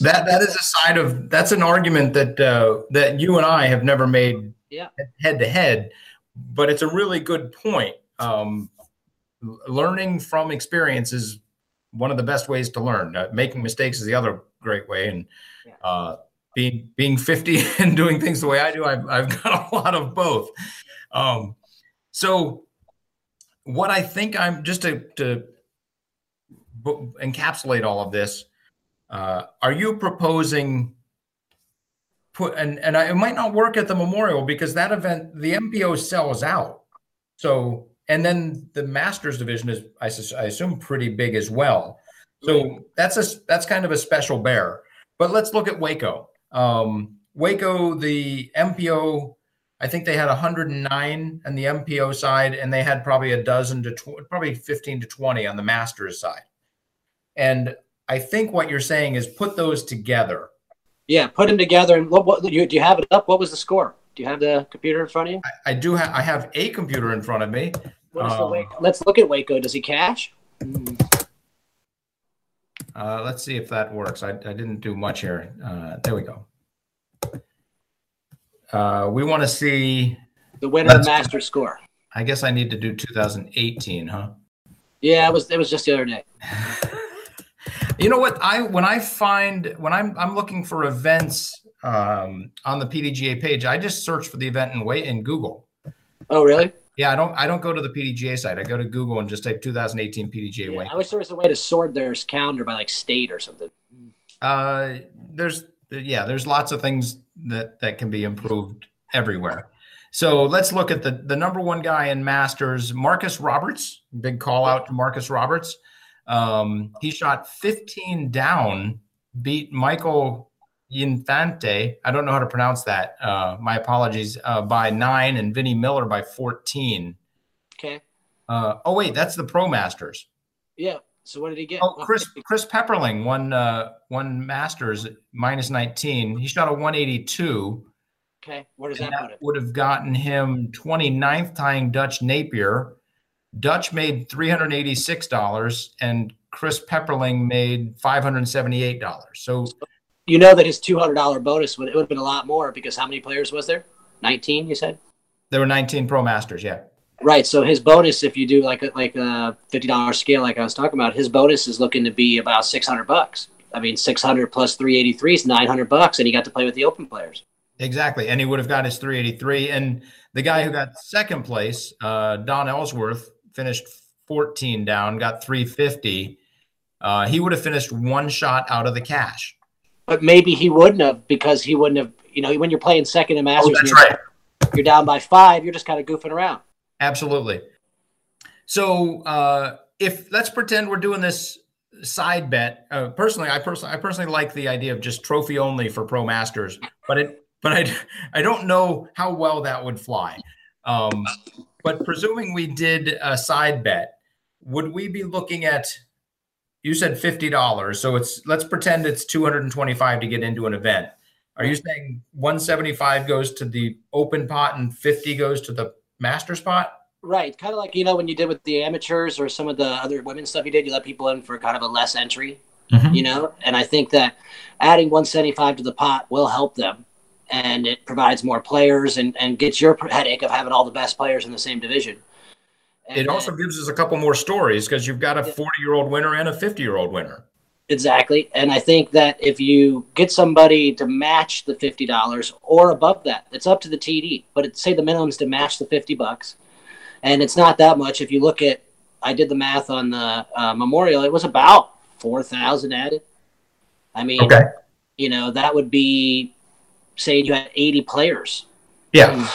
That that is a side of that's an argument that uh, that you and I have never made yeah. head to head. but it's a really good point. Um, learning from experience is one of the best ways to learn. Uh, making mistakes is the other great way, and uh, being being 50 and doing things the way I do, I've, I've got a lot of both. Um, so, what I think I'm just to, to encapsulate all of this, uh, are you proposing put and and I, it might not work at the memorial because that event the MPO sells out. So and then the Masters division is I, I assume pretty big as well. So that's a that's kind of a special bear. But let's look at Waco. Um, Waco, the MPO, I think they had 109 on the MPO side, and they had probably a dozen to tw- probably 15 to 20 on the Masters side. And I think what you're saying is put those together. Yeah, put them together. And what, what you, do you have it up? What was the score? Do you have the computer in front of you? I, I do have. I have a computer in front of me. Um? Let's look at Waco. Does he cash? Uh, let's see if that works. I, I didn't do much here. Uh, there we go. Uh, we want to see the winner master score. I guess I need to do 2018, huh? Yeah, it was it was just the other day. you know what? I when I find when I'm I'm looking for events um, on the PDGA page, I just search for the event and wait in Google. Oh, really? Yeah, I don't. I don't go to the PDGA site. I go to Google and just type 2018 PDGA yeah, I wish there was a way to sort their calendar by like state or something. Uh, there's yeah, there's lots of things that that can be improved everywhere. So let's look at the the number one guy in Masters, Marcus Roberts. Big call out to Marcus Roberts. Um, he shot 15 down, beat Michael Infante, I don't know how to pronounce that. Uh, my apologies. Uh, by nine, and Vinnie Miller by fourteen. Okay. Uh, oh wait, that's the Pro Masters. Yeah. So what did he get? Oh, Chris Chris Pepperling won uh, one Masters minus nineteen. He shot a one eighty two. Okay. What does that, that put him? Would have gotten him 29th tying Dutch Napier. Dutch made three hundred eighty six dollars, and Chris Pepperling made five hundred seventy eight dollars. So you know that his two hundred dollar bonus would it would have been a lot more because how many players was there? Nineteen, you said. There were nineteen pro masters. Yeah. Right. So his bonus, if you do like a, like a fifty dollar scale, like I was talking about, his bonus is looking to be about six hundred bucks. I mean, six hundred plus three eighty three is nine hundred bucks, and he got to play with the open players. Exactly, and he would have got his three eighty three. And the guy who got second place, uh, Don Ellsworth, finished fourteen down, got three fifty. Uh, he would have finished one shot out of the cash but maybe he wouldn't have because he wouldn't have. You know, when you're playing second in Masters, oh, that's right. You're down by five. You're just kind of goofing around. Absolutely. So uh, if let's pretend we're doing this side bet. Uh, personally, I personally, I personally like the idea of just trophy only for pro masters, but it, but I, I don't know how well that would fly. Um, but presuming we did a side bet, would we be looking at you said fifty dollars, so it's let's pretend it's two hundred and twenty-five to get into an event. Are you saying one seventy-five goes to the open pot and fifty goes to the master spot? Right, kind of like you know when you did with the amateurs or some of the other women's stuff you did, you let people in for kind of a less entry, mm-hmm. you know. And I think that adding one seventy-five to the pot will help them, and it provides more players and and gets your headache of having all the best players in the same division. And it also gives us a couple more stories because you've got a 40 year old winner and a 50 year old winner. Exactly. And I think that if you get somebody to match the $50 or above that, it's up to the TD, but it, say the minimum's to match the 50 bucks. And it's not that much. If you look at, I did the math on the uh, memorial, it was about 4,000 added. I mean, okay. you know, that would be saying you had 80 players. Yeah. Um,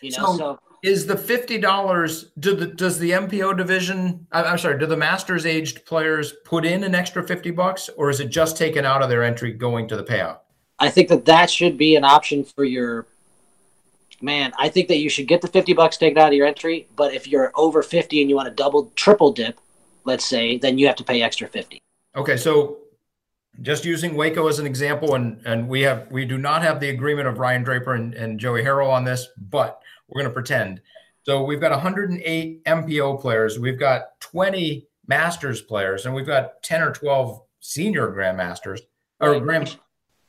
you know, so, so is the fifty dollars? Do the does the MPO division? I'm sorry. Do the Masters aged players put in an extra fifty bucks, or is it just taken out of their entry going to the payout? I think that that should be an option for your man. I think that you should get the fifty bucks taken out of your entry, but if you're over fifty and you want to double, triple dip, let's say, then you have to pay extra fifty. Okay, so just using Waco as an example, and and we have we do not have the agreement of Ryan Draper and, and Joey Harrell on this, but we're going to pretend. So we've got 108 MPO players, we've got 20 Masters players, and we've got 10 or 12 senior Grandmasters or Grand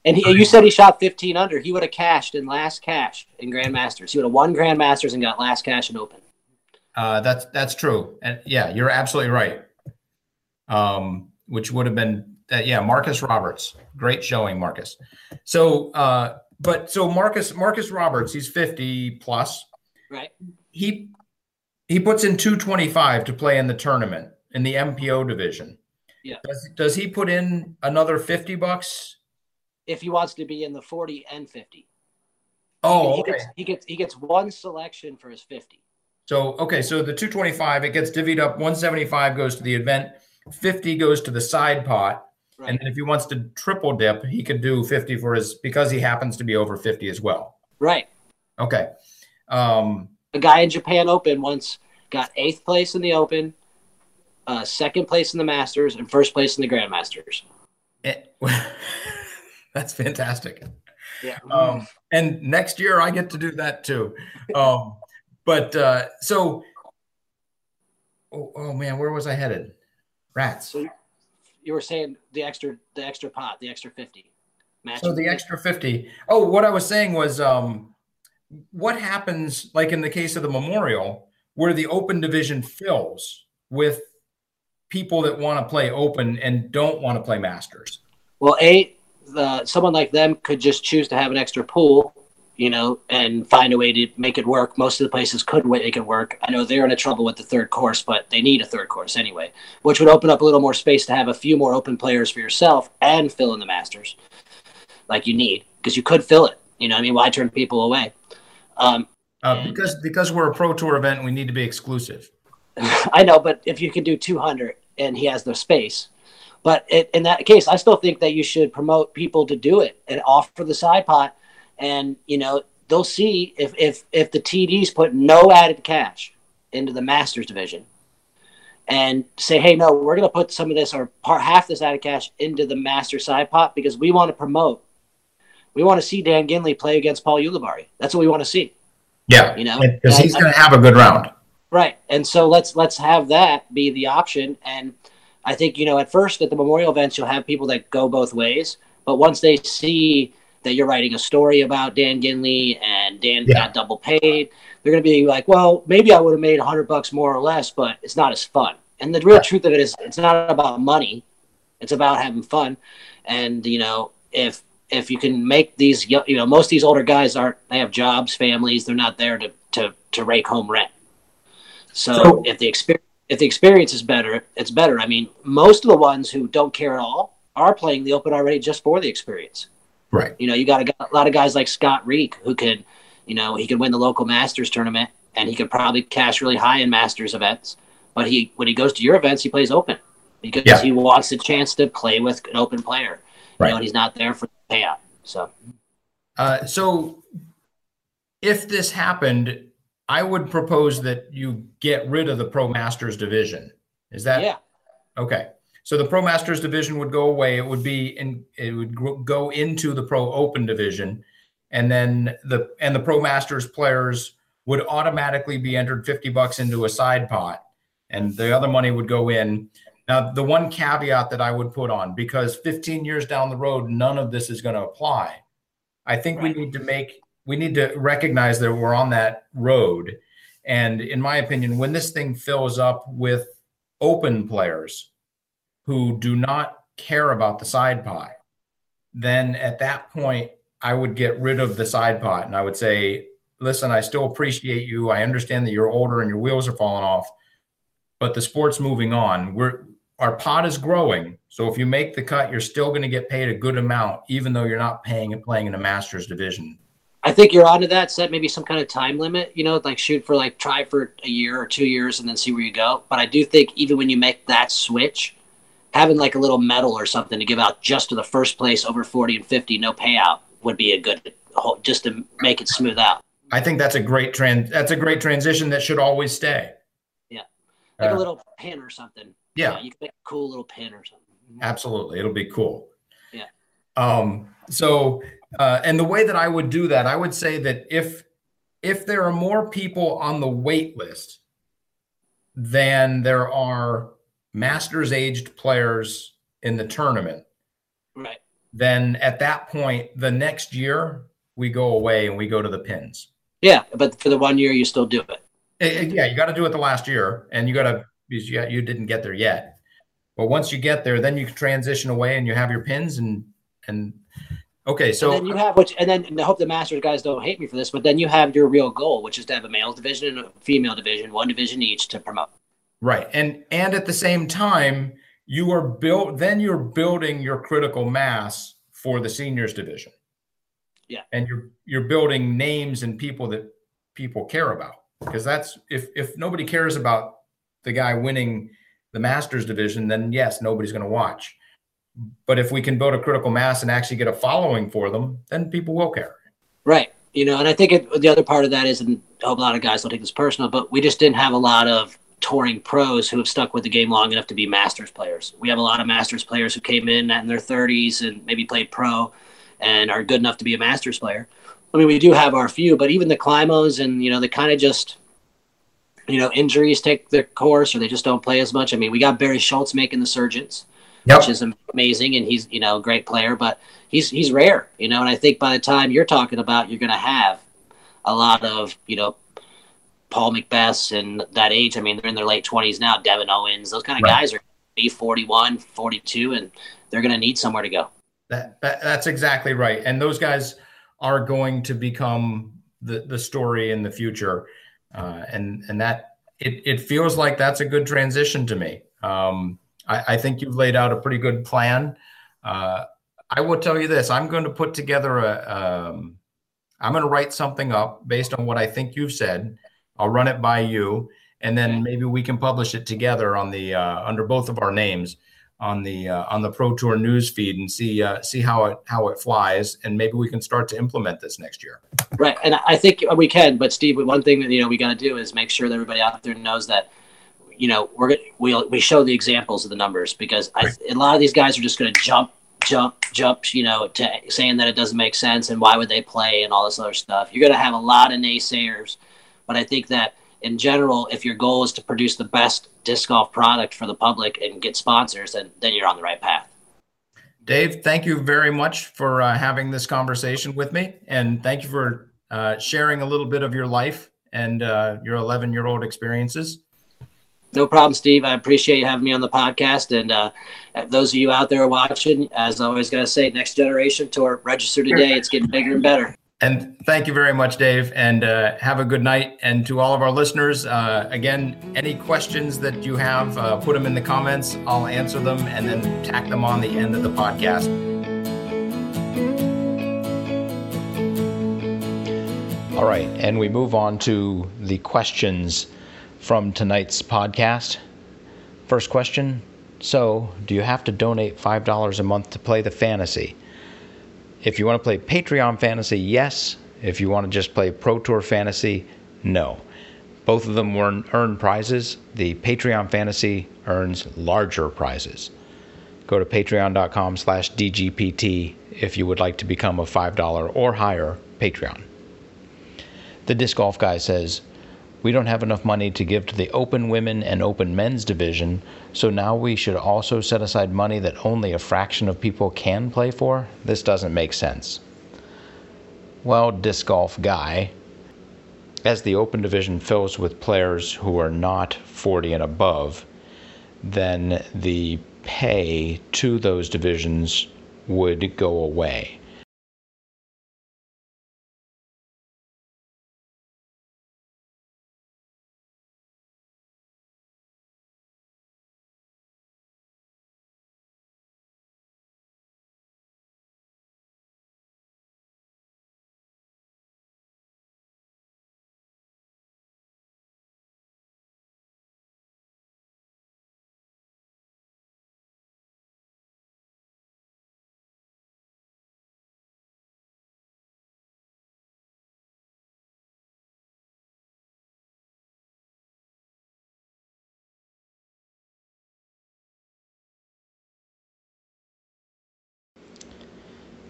And he, you said he shot 15 under. He would have cashed in last cash in Grandmasters. He would have won Grandmasters and got last cash in Open. Uh, that's that's true, and yeah, you're absolutely right. Um, which would have been uh, yeah, Marcus Roberts, great showing, Marcus. So, uh, but so Marcus Marcus Roberts, he's 50 plus. Right. He he puts in 225 to play in the tournament in the MPO division. Yeah. Does, does he put in another 50 bucks? If he wants to be in the 40 and 50. Oh, he okay. Gets, he gets he gets one selection for his 50. So okay, so the 225 it gets divvied up. 175 goes to the event, 50 goes to the side pot, Right. and then if he wants to triple dip, he could do 50 for his because he happens to be over 50 as well. right. Okay. Um, A guy in Japan Open once got eighth place in the Open, uh, second place in the Masters, and first place in the Grandmasters. it- that's fantastic. Yeah. Um, and next year I get to do that too. Um, but uh, so, oh, oh man, where was I headed? Rats. So you were saying the extra the extra pot, the extra 50. Match So the extra 50. Oh, what I was saying was um what happens like in the case of the memorial where the open division fills with people that want to play open and don't want to play masters. Well, a the, someone like them could just choose to have an extra pool, you know, and find a way to make it work. Most of the places could make it work. I know they're in a trouble with the third course, but they need a third course anyway, which would open up a little more space to have a few more open players for yourself and fill in the Masters, like you need, because you could fill it. You know, I mean, why turn people away? Um, Uh, because because we're a pro tour event, we need to be exclusive. I know, but if you can do 200 and he has the space, but it, in that case, I still think that you should promote people to do it and offer the side pot, and you know they'll see if if if the TDs put no added cash into the Masters division, and say, hey, no, we're going to put some of this or part half this added cash into the Master side pot because we want to promote. We want to see Dan Ginley play against Paul Ulibarri. That's what we want to see. Yeah, You know, because he's going to have a good round. Right. And so let's let's have that be the option. And I think, you know, at first at the memorial events you'll have people that go both ways. But once they see that you're writing a story about Dan Ginley and Dan Yeah. got double paid, they're gonna be like, Well, maybe I would have made a hundred bucks more or less, but it's not as fun. And the real Right. truth of it is it's not about money. It's about having fun. And, you know, if if you can make these you know, most of these older guys aren't they have jobs, families, they're not there to to, to rake home rent. So, So- if the experience if the experience is better, it's better. I mean, most of the ones who don't care at all are playing the Open already just for the experience. Right. You know, you got a lot of guys like Scott Reek who could, you know, he could win the local Masters tournament and he could probably cash really high in Masters events. But he when he goes to your events, he plays Open because Yeah. he wants a chance to play with an Open player. You Right. know, and he's not there for the payout. So Uh, so if this happened, I would propose that you get rid of the Pro Masters division. Is that yeah, okay? So the Pro Masters division would go away. It would be in. It would go into the Pro Open division, and then the and the Pro Masters players would automatically be entered fifty bucks into a side pot, and the other money would go in. Now, the one caveat that I would put on, because 15 years down the road, none of this is going to apply. I think Right. we need to make, we need to recognize that we're on that road. And in my opinion, when this thing fills up with open players who do not care about the side pot, then at that point, I would get rid of the side pot and I would say, listen, I still appreciate you. I understand that you're older and your wheels are falling off, but the sport's moving on. We're, our pot is growing. So if you make the cut, you're still going to get paid a good amount, even though you're not paying and playing in a master's division. I think you're onto that. Set maybe some kind of time limit. You know, like shoot for like try for a year or two years and then see where you go. But I do think even when you make that switch, having like a little medal or something to give out just to the first place over 40 and 50, no payout would be a good just to make it smooth out. I think that's a great trend. That's a great transition that should always stay. Yeah. Like Uh, a little pin or something. yeah. You can make a cool little pin or something. Absolutely. It'll be cool. Yeah. Um, so uh, and the way that I would do that, I would say that if if there are more people on the wait list than there are masters aged players in the tournament, Right. then at that point, the next year we go away and we go to the pins. Yeah, but for the one year, you still do it. Eh, eh, yeah, you got to do it the last year, and you got to because you, you didn't get there yet. But once you get there, then you can transition away and you have your pins and and okay. So and then you have which, and then and I hope the Masters guys don't hate me for this, but then you have your real goal, which is to have a male division and a female division, one division each to promote. Right, and and at the same time, you are built. Then you're building your critical mass for the seniors division. Yeah, and you're you're building names and people that people care about because that's if if nobody cares about the guy winning the Masters division, then yes, nobody's going to watch. But if we can build a critical mass and actually get a following for them, then people will care. Right. You know, and I think it, the other part of that is, and I hope a lot of guys don't take this personal, but we just didn't have a lot of touring pros who have stuck with the game long enough to be Masters players. We have a lot of Masters players who came in in their 30s and maybe played pro and are good enough to be a Masters player. I mean, we do have our few, but even the Climos and, you know, they kind of just you know, injuries take their course or they just don't play as much. I mean, we got Barry Schultz making the surgeons, yep. which is amazing, and he's you know a great player, but he's he's rare, you know. And I think by the time you're talking about, you're going to have a lot of you know Paul McBeth and that age. I mean, they're in their late 20s now. Devan Owens, those kind of right. guys are be 41, 42, and they're going to need somewhere to go. That, that that's exactly right, and those guys are going to become the the story in the future uh, and and that it, it feels like that's a good transition to me. Um, I, I, think you've laid out a pretty good plan. Uh, I will tell you this: I'm going to put together a. Um, I'm going to write something up based on what I think you've said. I'll run it by you, and then maybe we can publish it together on the uh, under both of our names on the uh, on the Pro Tour news feed and see uh, see how it how it flies, and maybe we can start to implement this next year. Right, and I think we can. But Steve, one thing that you know we got to do is make sure that everybody out there knows that you know we're gonna we we show the examples of the numbers because right. I, a lot of these guys are just going to jump jump jump you know to saying that it doesn't make sense and why would they play and all this other stuff you're going to have a lot of naysayers but i think that in general, if your goal is to produce the best disc golf product for the public and get sponsors, then, then you're on the right path. Dave, thank you very much for uh, having this conversation with me. And thank you for uh, sharing a little bit of your life and uh, your 11 year old experiences. No problem, Steve. I appreciate you having me on the podcast. And uh, those of you out there watching, as I always got to say, next generation tour, register today. It's getting bigger and better. And thank you very much, Dave, and uh, have a good night. And to all of our listeners, uh, again, any questions that you have, uh, put them in the comments. I'll answer them and then tack them on the end of the podcast. All right, and we move on to the questions from tonight's podcast. First question So, do you have to donate $5 a month to play the fantasy? If you want to play Patreon Fantasy, yes. If you want to just play Pro Tour Fantasy, no. Both of them earn, earn prizes. The Patreon Fantasy earns larger prizes. Go to patreon.com slash DGPT if you would like to become a $5 or higher Patreon. The Disc Golf Guy says, we don't have enough money to give to the open women and open men's division, so now we should also set aside money that only a fraction of people can play for? This doesn't make sense. Well, disc golf guy, as the open division fills with players who are not 40 and above, then the pay to those divisions would go away.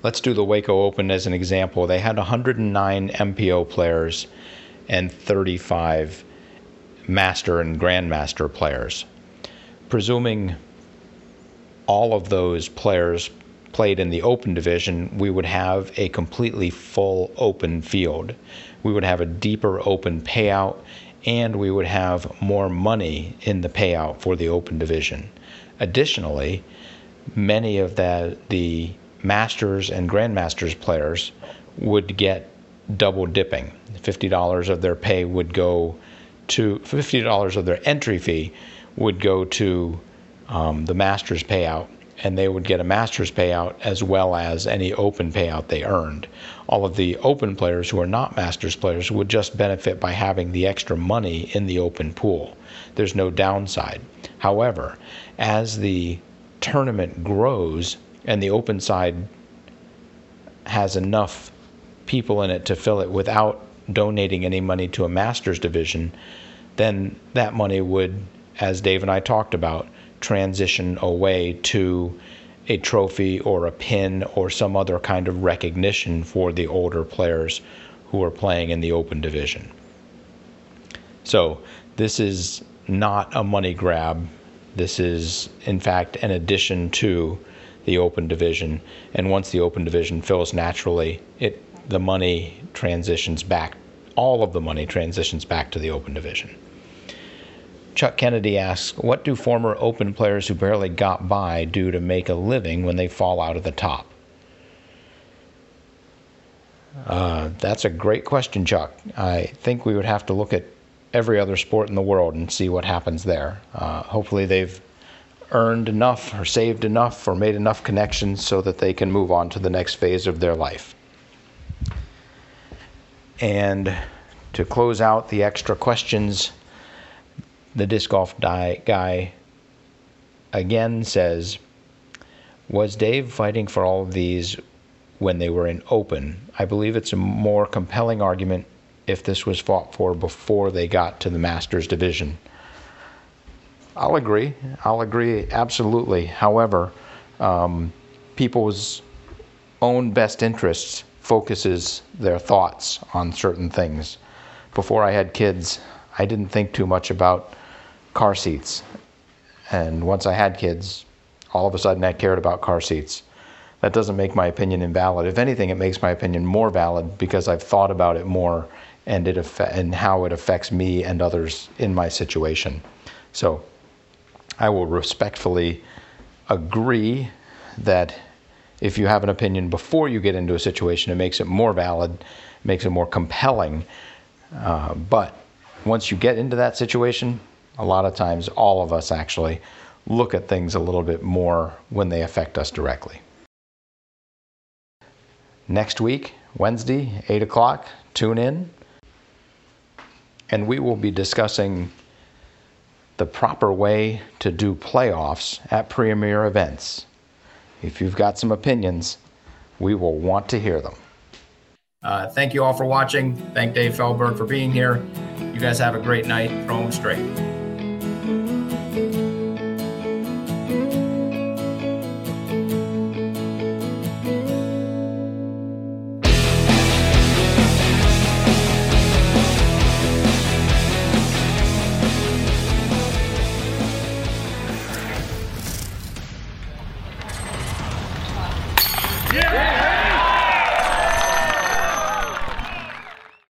Let's do the Waco Open as an example. They had 109 MPO players and 35 Master and Grandmaster players. Presuming all of those players played in the open division, we would have a completely full open field. We would have a deeper open payout, and we would have more money in the payout for the open division. Additionally, many of the, the Masters and Grandmasters players would get double dipping. $50 of their pay would go to $50 of their entry fee would go to um, the Masters payout, and they would get a Masters payout as well as any open payout they earned. All of the open players who are not Masters players would just benefit by having the extra money in the open pool. There's no downside. However, as the tournament grows and the open side has enough people in it to fill it without donating any money to a master's division, then that money would, as Dave and I talked about, transition away to a trophy or a pin or some other kind of recognition for the older players who are playing in the open division. So, this is not a money grab. This is, in fact, an addition to the open division. And once the open division fills naturally, it the money transitions back. All of the money transitions back to the open division. Chuck Kennedy asks, What do former open players who barely got by do to make a living when they fall out of the top? Uh, that's a great question, Chuck. I think we would have to look at every other sport in the world and see what happens there. Uh, hopefully, they've earned enough or saved enough or made enough connections so that they can move on to the next phase of their life. And to close out the extra questions, the disc golf guy again says, Was Dave fighting for all of these when they were in open? I believe it's a more compelling argument if this was fought for before they got to the Masters division. I'll agree. I'll agree absolutely. However, um, people's own best interests focuses their thoughts on certain things. Before I had kids, I didn't think too much about car seats. And once I had kids, all of a sudden I cared about car seats. That doesn't make my opinion invalid. If anything, it makes my opinion more valid because I've thought about it more and it and how it affects me and others in my situation. So I will respectfully agree that if you have an opinion before you get into a situation, it makes it more valid, makes it more compelling. Uh, but once you get into that situation, a lot of times, all of us actually look at things a little bit more when they affect us directly. Next week, Wednesday, 8 o'clock, tune in, and we will be discussing the proper way to do playoffs at premier events. If you've got some opinions, we will want to hear them. Uh, thank you all for watching. Thank Dave Feldberg for being here. You guys have a great night. Throw them straight.